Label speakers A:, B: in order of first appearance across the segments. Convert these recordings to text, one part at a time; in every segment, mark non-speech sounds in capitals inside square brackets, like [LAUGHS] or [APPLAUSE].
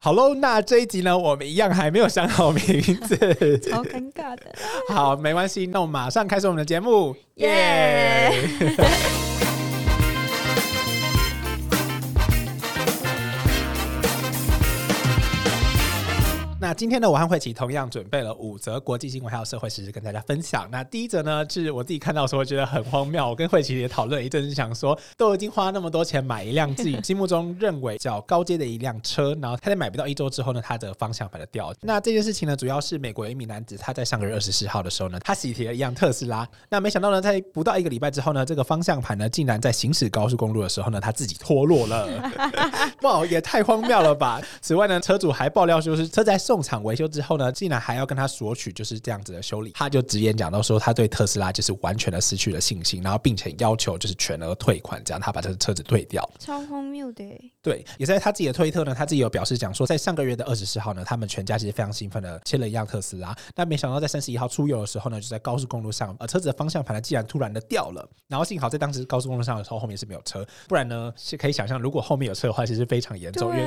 A: 好喽，那这一集呢，我们一样还没有想好名字，[LAUGHS]
B: 超尴尬的。
A: 好，没关系，那我们马上开始我们的节目，
B: 耶！
A: 那今天呢，我和慧琪同样准备了五则国际新闻还有社会时事跟大家分享。那第一则呢，是我自己看到的时候觉得很荒谬，我跟慧琪也讨论一阵，是想说都已经花那么多钱买一辆自己心目中认为较高阶的一辆车，然后他在买不到一周之后呢，他的方向盘的掉。那这件事情呢，主要是美国一名男子他在上个月二十四号的时候呢，他喜提了一辆特斯拉。那没想到呢，在不到一个礼拜之后呢，这个方向盘呢，竟然在行驶高速公路的时候呢，他自己脱落了。[LAUGHS] 哇，也太荒谬了吧！此外呢，车主还爆料说是车在送厂维修之后。呢，竟然还要跟他索取就是这样子的修理，他就直言讲到说，他对特斯拉就是完全的失去了信心，然后并且要求就是全额退款，这样他把这个车子退掉，
B: 超荒谬的。
A: 对，也在他自己的推特呢，他自己有表示讲说，在上个月的二十四号呢，他们全家其实非常兴奋的签了一辆特斯拉，但没想到在三十一号出游的时候呢，就在高速公路上，呃，车子的方向盘呢竟然突然的掉了，然后幸好在当时高速公路上的时候后面是没有车，不然呢是可以想象，如果后面有车的话，其实非常严重，因为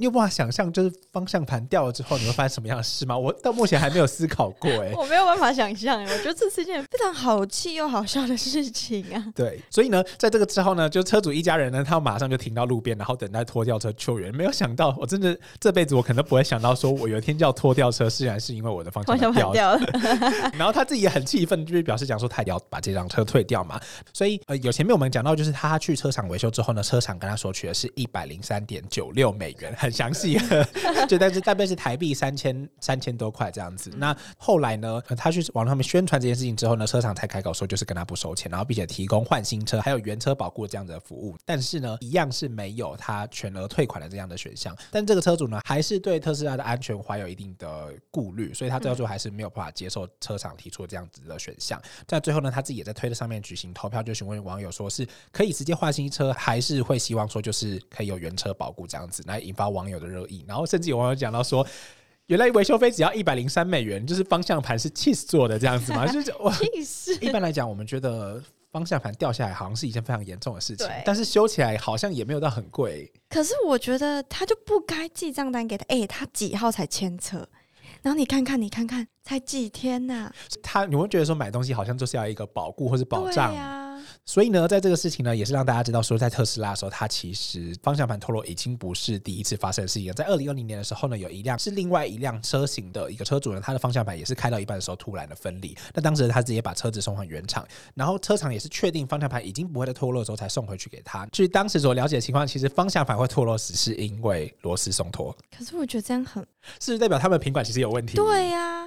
A: 你有办法想象就是方向盘掉了之后你会发生什么样的事吗？我到目前还没有思考过，哎，[LAUGHS]
B: 我没有办法想象，我觉得这是一件非常好气又好笑的事情啊。[LAUGHS]
A: 对，所以呢，在这个之后呢，就车主一家人呢，他马上就停到路边，然后等待拖吊车救援。没有想到，我真的这辈子我可能不会想到，说我有一天叫拖吊车，虽然是因为我的方向盘掉了。[LAUGHS] 然后他自己也很气愤，就是表示讲说他要把这辆车退掉嘛。所以呃，有前面我们讲到，就是他去车厂维修之后呢，车厂跟他索取的是一百零三点九六美元，很详细，[LAUGHS] 就但是大概是台币三千三千多块这样。子。那后来呢？他去网上面宣传这件事情之后呢，车厂才开口说就是跟他不收钱，然后并且提供换新车还有原车保固这样子的服务。但是呢，一样是没有他全额退款的这样的选项。但这个车主呢，还是对特斯拉的安全怀有一定的顾虑，所以他最后还是没有办法接受车厂提出这样子的选项。在最后呢，他自己也在推特上面举行投票，就询问网友说是可以直接换新车，还是会希望说就是可以有原车保固这样子，来引发网友的热议。然后甚至有网友讲到说。原来维修费只要一百零三美元，就是方向盘是 cheese 做的这样子嘛？[LAUGHS] 就是
B: 我，
A: 一般来讲，我们觉得方向盘掉下来好像是一件非常严重的事情，但是修起来好像也没有到很贵。
B: 可是我觉得他就不该记账单给他，哎，他几号才签车？然后你看看，你看看，才几天呐？
A: 他你会觉得说买东西好像就是要一个保固或是保障。所以呢，在这个事情呢，也是让大家知道说，在特斯拉的时候，它其实方向盘脱落已经不是第一次发生的事情。在二零二零年的时候呢，有一辆是另外一辆车型的一个车主呢，他的方向盘也是开到一半的时候突然的分离。那当时他直接把车子送回原厂，然后车厂也是确定方向盘已经不会再脱落之后才送回去给他。据当时所了解的情况，其实方向盘会脱落只是因为螺丝松脱。
B: 可是我觉得这样很，
A: 是不是代表他们品管其实有问题？
B: 对呀。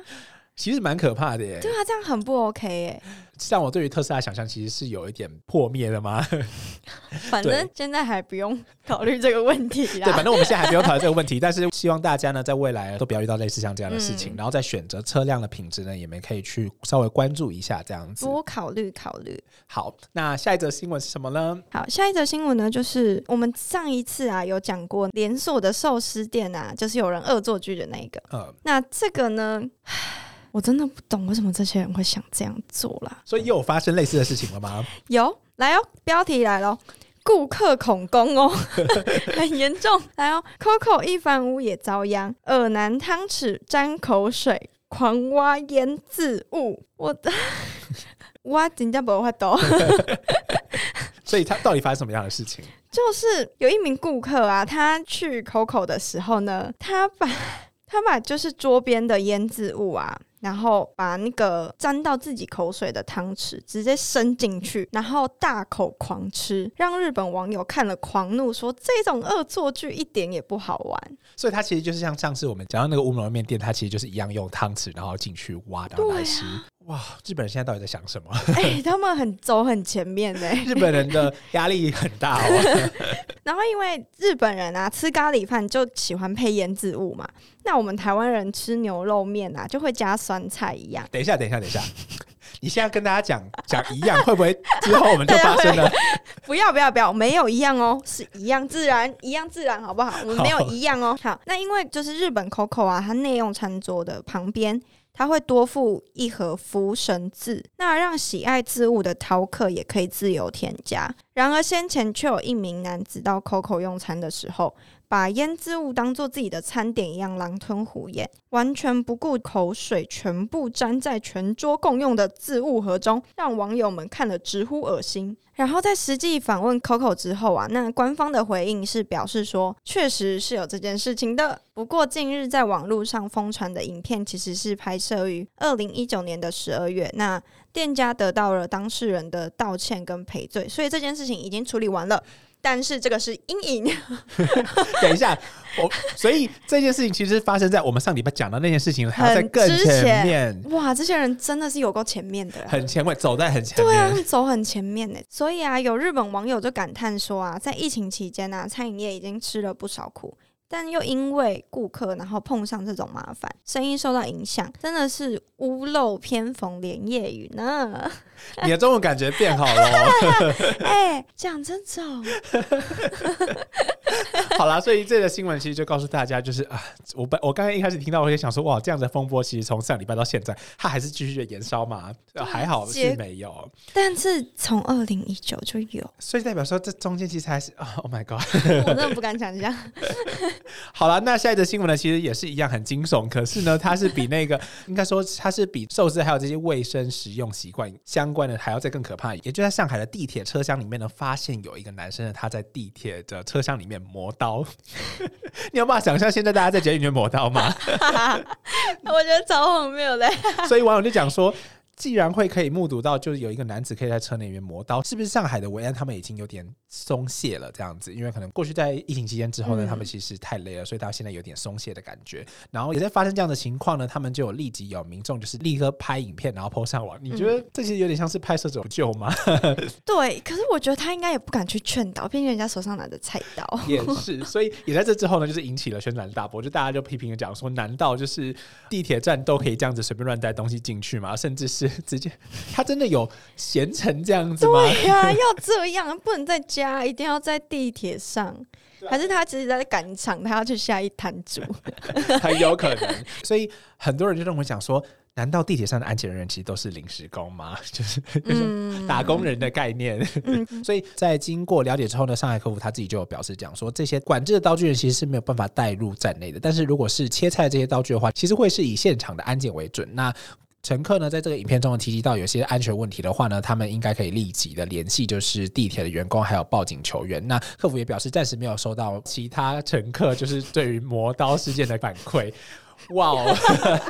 A: 其实蛮可怕的耶。
B: 对啊，这样很不 OK 耶。
A: 像我对于特斯拉想象，其实是有一点破灭的吗？[LAUGHS]
B: 反正现在还不用考虑这个问题啦。
A: 对，反正我们现在还不用讨论这个问题，[LAUGHS] 但是希望大家呢，在未来都不要遇到类似像这样的事情。然后在选择车辆的品质呢，也们可以去稍微关注一下这样子。
B: 多考虑考虑。
A: 好，那下一则新闻是什么呢？
B: 好，下一则新闻呢，就是我们上一次啊有讲过连锁的寿司店啊，就是有人恶作剧的那个。嗯。那这个呢？我真的不懂为什么这些人会想这样做啦。
A: 所以又有发生类似的事情了吗？
B: 有，来哦，标题来了，顾客恐攻哦，[LAUGHS] 很严重。来哦，Coco 一番屋也遭殃，耳男汤匙沾口水，狂挖腌渍物。我的，[LAUGHS] 我真的不会懂。[LAUGHS]
A: 所以他到底发生什么样的事情？
B: 就是有一名顾客啊，他去 Coco 的时候呢，他把他把就是桌边的腌渍物啊。然后把那个沾到自己口水的汤匙直接伸进去，然后大口狂吃，让日本网友看了狂怒，说这种恶作剧一点也不好玩。
A: 所以它其实就是像上次我们讲到那个乌龙面店，它其实就是一样用汤匙然后进去挖然后来吃。哇，日本人现在到底在想什么？[LAUGHS]
B: 哎，他们很走很前面呢。[LAUGHS]
A: 日本人的压力很大哦。[LAUGHS]
B: 然后因为日本人啊吃咖喱饭就喜欢配腌制物嘛，那我们台湾人吃牛肉面啊就会加酸菜一样。
A: 等一下，等一下，等一下，你现在跟大家讲讲一样，会不会之后我们就发生了？
B: 不要不要不要，没有一样哦，是一样自然，一样自然，好不好？我们没有一样哦。好，那因为就是日本 Coco 啊，它内用餐桌的旁边。他会多附一盒福神字，那让喜爱字物的饕客也可以自由添加。然而先前却有一名男子到 Coco 用餐的时候。把腌渍物当做自己的餐点一样狼吞虎咽，完全不顾口水，全部粘在全桌共用的字物盒中，让网友们看了直呼恶心。然后在实际访问 Coco 之后啊，那官方的回应是表示说，确实是有这件事情的。不过近日在网络上疯传的影片其实是拍摄于二零一九年的十二月，那店家得到了当事人的道歉跟赔罪，所以这件事情已经处理完了。但是这个是阴影。[LAUGHS]
A: 等一下，我所以这件事情其实发生在我们上礼拜讲的那件事情，还要在更前面。
B: 哇，这些人真的是有够前面的，
A: 很前卫，走在很前面。对
B: 啊，走很前面呢。所以啊，有日本网友就感叹说啊，在疫情期间呢，餐饮业已经吃了不少苦。但又因为顾客，然后碰上这种麻烦，生意受到影响，真的是屋漏偏逢连夜雨呢。
A: 你的中文感觉变好了。[LAUGHS]
B: 哎，讲这种。[LAUGHS] [LAUGHS]
A: 好啦，所以这个新闻其实就告诉大家，就是啊，我本我刚才一开始听到，我也想说，哇，这样的风波其实从上礼拜到现在，它还是继续的延烧嘛？还好是没有，
B: 但是从二零一九就有，
A: 所以代表说这中间其实还是啊，[LAUGHS] Oh my God，
B: 我真的不敢想象。[LAUGHS]
A: 好了，那下一则新闻呢，其实也是一样很惊悚，可是呢，它是比那个应该说它是比寿司还有这些卫生食用习惯相关的还要再更可怕，也就在上海的地铁车厢里面呢，发现有一个男生呢，他在地铁的车厢里面磨刀。[LAUGHS] 你有办法想象现在大家在监狱里面磨刀吗？[LAUGHS]
B: 我觉得超荒谬的。[LAUGHS]
A: 所以网友就讲说。既然会可以目睹到，就是有一个男子可以在车内面磨刀，是不是上海的维安他们已经有点松懈了这样子？因为可能过去在疫情期间之后呢，他们其实太累了，所以他现在有点松懈的感觉。然后也在发生这样的情况呢，他们就有立即有民众就是立刻拍影片，然后 po 上网。你觉得这其实有点像是拍摄者不救吗？[LAUGHS]
B: 对，可是我觉得他应该也不敢去劝导，毕竟人家手上拿着菜刀。
A: 也是，所以也在这之后呢，就是引起了轩然大波，就大家就批评讲说，难道就是地铁站都可以这样子随便乱带东西进去吗？甚至是 [LAUGHS] 直接。他真的有闲成这样子吗？
B: 对呀，[LAUGHS] 要这样，不能在家，一定要在地铁上，还是他其实在赶场，他要去下一摊主，[LAUGHS]
A: 很有可能。所以很多人就认为讲说，难道地铁上的安检人员其实都是临时工吗？就是打工人的概念。所以在经过了解之后呢，上海客服他自己就有表示讲说，这些管制的刀具人其实是没有办法带入站内的，但是如果是切菜这些刀具的话，其实会是以现场的安检为准。那乘客呢，在这个影片中提及到有些安全问题的话呢，他们应该可以立即的联系，就是地铁的员工，还有报警求援。那客服也表示，暂时没有收到其他乘客就是对于磨刀事件的反馈。哇哦！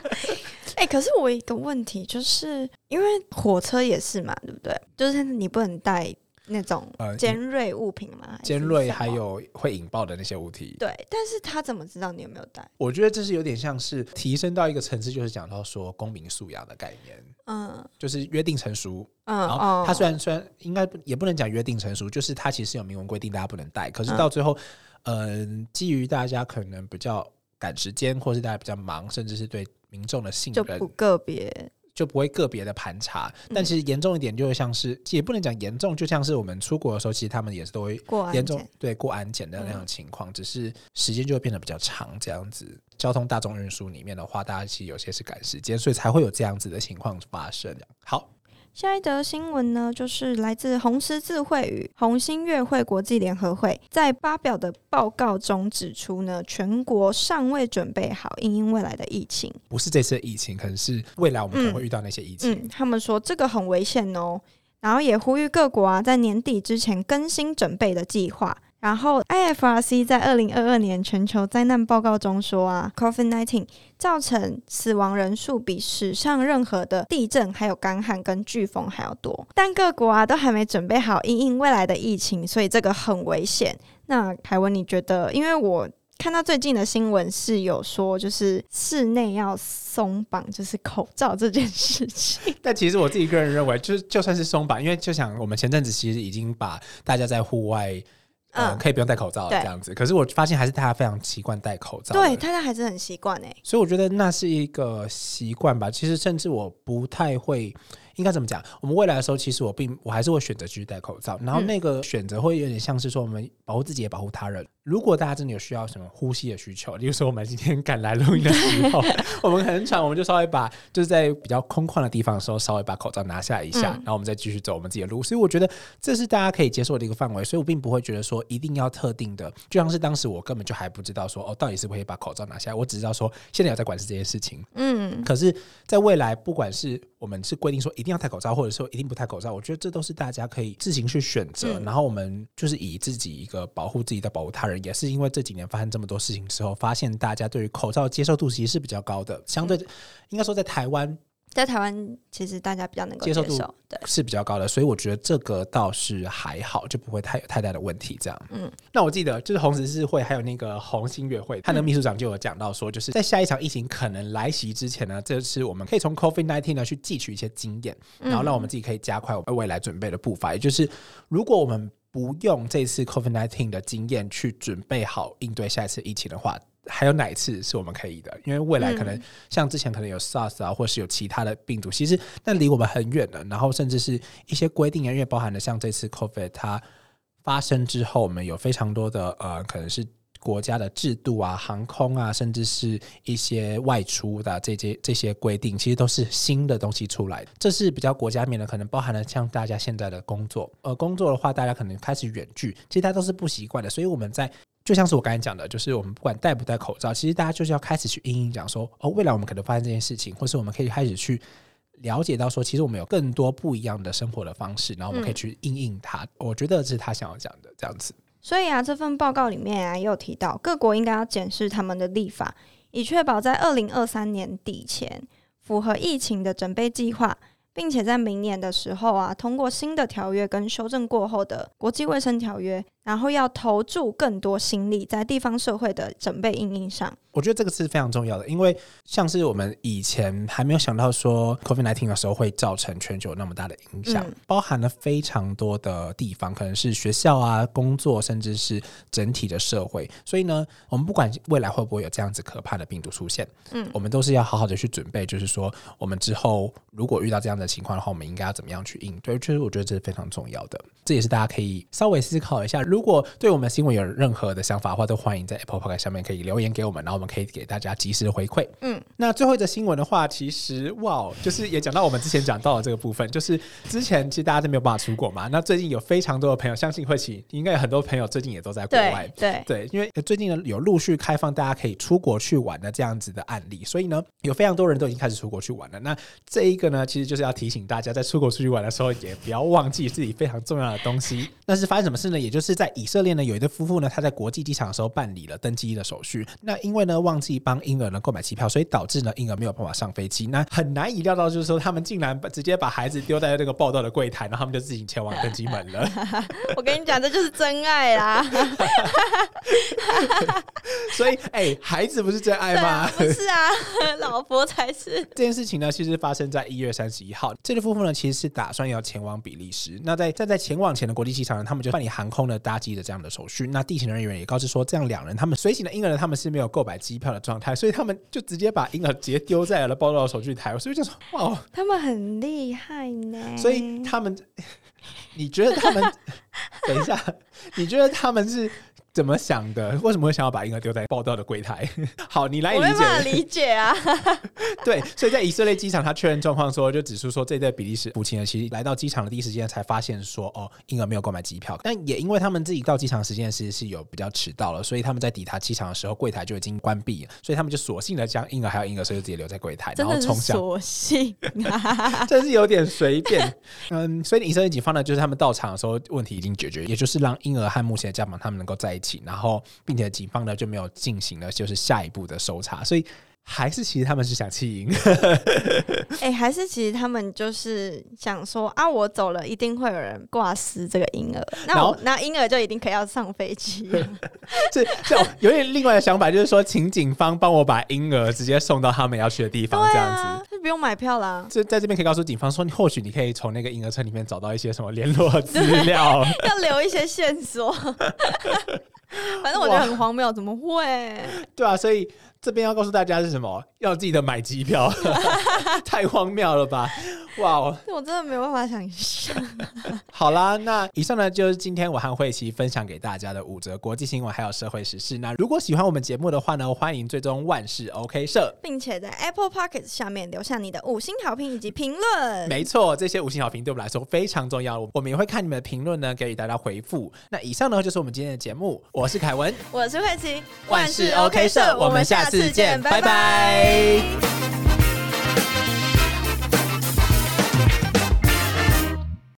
A: [LAUGHS]
B: 哎，可是我一个问题就是，因为火车也是嘛，对不对？就是你不能带。那种尖锐物品吗？
A: 尖锐还有会引爆的那些物体。
B: 对，但是他怎么知道你有没有带？
A: 我觉得这是有点像是提升到一个层次，就是讲到说公民素养的概念。嗯，就是约定成熟。嗯，然后他虽然虽然应该也不能讲约定成熟，就是他其实有明文规定大家不能带，可是到最后，嗯，基于大家可能比较赶时间，或是大家比较忙，甚至是对民众的信任，
B: 就不个别。
A: 就不会个别的盘查，但其实严重一点，就会像是也不能讲严重，就像是我们出国的时候，其实他们也是都会严重对过安检的那种情况，只是时间就会变得比较长。这样子，交通大众运输里面的话，大家其实有些是赶时间，所以才会有这样子的情况发生。好。
B: 下一则新闻呢，就是来自红十字会与红星月会国际联合会在发表的报告中指出呢，全国尚未准备好应应未来的疫情，
A: 不是这次疫情，可能是未来我们可能会遇到那些疫情。
B: 嗯，他们说这个很危险哦，然后也呼吁各国啊，在年底之前更新准备的计划。然后，IFRC 在二零二二年全球灾难报告中说啊，COVID-19 造成死亡人数比史上任何的地震、还有干旱跟飓风还要多。但各国啊都还没准备好应应未来的疫情，所以这个很危险。那凯文，你觉得？因为我看到最近的新闻是有说，就是室内要松绑，就是口罩这件事情。[LAUGHS]
A: 但其实我自己个人认为，就就算是松绑，因为就想我们前阵子其实已经把大家在户外。嗯，可以不用戴口罩这样子，可是我发现还是大家非常习惯戴口罩。
B: 对，大家还是很习惯哎。
A: 所以我觉得那是一个习惯吧。其实甚至我不太会，应该怎么讲？我们未来的时候，其实我并我还是会选择继续戴口罩。然后那个选择会有点像是说，我们保护自己也保护他人。如果大家真的有需要什么呼吸的需求，例如说我们今天赶来录音的时候，[LAUGHS] 我们很喘，我们就稍微把就是在比较空旷的地方的时候，稍微把口罩拿下一下，然后我们再继续走我们自己的路。所以我觉得这是大家可以接受的一个范围，所以我并不会觉得说一定要特定的，就像是当时我根本就还不知道说哦，到底是不可以把口罩拿下来，我只知道说现在有在管是这件事情。嗯，可是在未来，不管是我们是规定说一定要戴口罩，或者说一定不戴口罩，我觉得这都是大家可以自行去选择。然后我们就是以自己一个保护自己的保护他人。也是因为这几年发生这么多事情之后，发现大家对于口罩接受度其实是比较高的。相对应该说，在台湾，
B: 在台湾其实大家比较能够接受度对
A: 是比较高的，所以我觉得这个倒是还好，就不会太有太大的问题。这样，嗯，那我记得就是红十字会还有那个红星月会，他的秘书长就有讲到说，就是在下一场疫情可能来袭之前呢，这是我们可以从 COVID nineteen 呢去汲取一些经验，然后让我们自己可以加快我们未来准备的步伐。也就是如果我们不用这次 COVID-19 的经验去准备好应对下一次疫情的话，还有哪一次是我们可以的？因为未来可能像之前可能有 SARS 啊，或是有其他的病毒，其实那离我们很远的。然后甚至是一些规定啊，因为包含了像这次 COVID 它发生之后，我们有非常多的呃，可能是。国家的制度啊，航空啊，甚至是一些外出的这些这些规定，其实都是新的东西出来。这是比较国家面的，可能包含了像大家现在的工作。呃，工作的话，大家可能开始远距，其实大家都是不习惯的。所以我们在就像是我刚才讲的，就是我们不管戴不戴口罩，其实大家就是要开始去应应讲说，哦，未来我们可能发生这件事情，或是我们可以开始去了解到说，其实我们有更多不一样的生活的方式，然后我们可以去应应它。我觉得这是他想要讲的这样子。
B: 所以啊，这份报告里面啊，也有提到各国应该要检视他们的立法，以确保在二零二三年底前符合疫情的准备计划。并且在明年的时候啊，通过新的条约跟修正过后的国际卫生条约，然后要投注更多心力在地方社会的准备应应上。
A: 我觉得这个是非常重要的，因为像是我们以前还没有想到说 COVID-19 的时候会造成全球那么大的影响，包含了非常多的地方，可能是学校啊、工作，甚至是整体的社会。所以呢，我们不管未来会不会有这样子可怕的病毒出现，嗯，我们都是要好好的去准备，就是说我们之后如果遇到这样的。的情况的话，我们应该要怎么样去应对？确实，我觉得这是非常重要的。这也是大家可以稍微思考一下。如果对我们新闻有任何的想法的话，都欢迎在 Apple Podcast 上面可以留言给我们，然后我们可以给大家及时的回馈。嗯，那最后一则新闻的话，其实哇，就是也讲到我们之前讲到的这个部分，就是之前其实大家都没有办法出国嘛。那最近有非常多的朋友，相信会起应该有很多朋友最近也都在国外。
B: 对
A: 对，因为最近呢有陆续开放大家可以出国去玩的这样子的案例，所以呢有非常多人都已经开始出国去玩了。那这一个呢，其实就是要提醒大家在。出国出去玩的时候，也不要忘记自己非常重要的东西。那是发生什么事呢？也就是在以色列呢，有一对夫妇呢，他在国际机场的时候办理了登机的手续。那因为呢忘记帮婴儿呢购买机票，所以导致呢婴儿没有办法上飞机。那很难以料到，就是说他们竟然直接把孩子丢在这个报道的柜台，然后他们就自己前往登机门了。[LAUGHS]
B: 我跟你讲，这就是真爱啦！[LAUGHS]
A: 所以，哎，孩子不是真爱吗？
B: 不是啊，[LAUGHS] 老婆才是。
A: 这件事情呢，其实发生在一月三十一号。这对夫妇呢。其实是打算要前往比利时。那在在在前往前的国际机场呢，他们就办理航空的搭机的这样的手续。那地勤人员也告知说，这样两人他们随行的婴儿呢，他们是没有购买机票的状态，所以他们就直接把婴儿直接丢在了报道手续台。所以就说，哇，
B: 他们很厉害呢。
A: 所以他们，你觉得他们？等一下，你觉得他们是？怎么想的？为什么会想要把婴儿丢在报道的柜台？[LAUGHS] 好，你来理
B: 解。我理解啊。[LAUGHS]
A: 对，所以在以色列机场，他确认状况说，就指出说，这对比利时父亲呢，其实来到机场的第一时间才发现说，哦，婴儿没有购买机票。但也因为他们自己到机场时间其实是有比较迟到了，所以他们在抵达机场的时候，柜台就已经关闭了。所以他们就索性的将婴儿还有婴儿车就直接留在柜台，然后冲向。
B: 索性，[LAUGHS]
A: 真是有点随便。嗯，所以以色列警方呢，就是他们到场的时候，问题已经解决，也就是让婴儿和目前的家长他们能够在一。然后，并且警方呢就没有进行了，就是下一步的搜查，所以。还是其实他们是想弃婴，[LAUGHS]
B: 哎，还是其实他们就是想说啊，我走了一定会有人挂失这个婴儿，那我那婴儿就一定可以要上飞机。[LAUGHS]
A: 这这有点另外的想法，就是说请警方帮我把婴儿直接送到他们要去的地方，这样
B: 子就不用买票啦。
A: 就在这边可以告诉警方说，你或许你可以从那个婴儿车里面找到一些什么联络资料，[LAUGHS]
B: 要留一些线索。[LAUGHS] 反正我觉得很荒谬，怎么会？
A: 对啊，所以。这边要告诉大家是什么？要记得买机票，[LAUGHS] 太荒谬了吧！哇，
B: 我真的没有办法想象。[LAUGHS]
A: 好啦，那以上呢就是今天我和慧琪分享给大家的五则国际新闻还有社会时事。那如果喜欢我们节目的话呢，欢迎追踪万事 OK 社，
B: 并且在 Apple Pocket 下面留下你的五星好评以及评论。
A: 没错，这些五星好评对我们来说非常重要，我们也会看你们的评论呢，给予大家回复。那以上呢就是我们今天的节目，我是凯文，
B: 我是慧琪，
A: 万事 OK 社，我们下再见拜拜。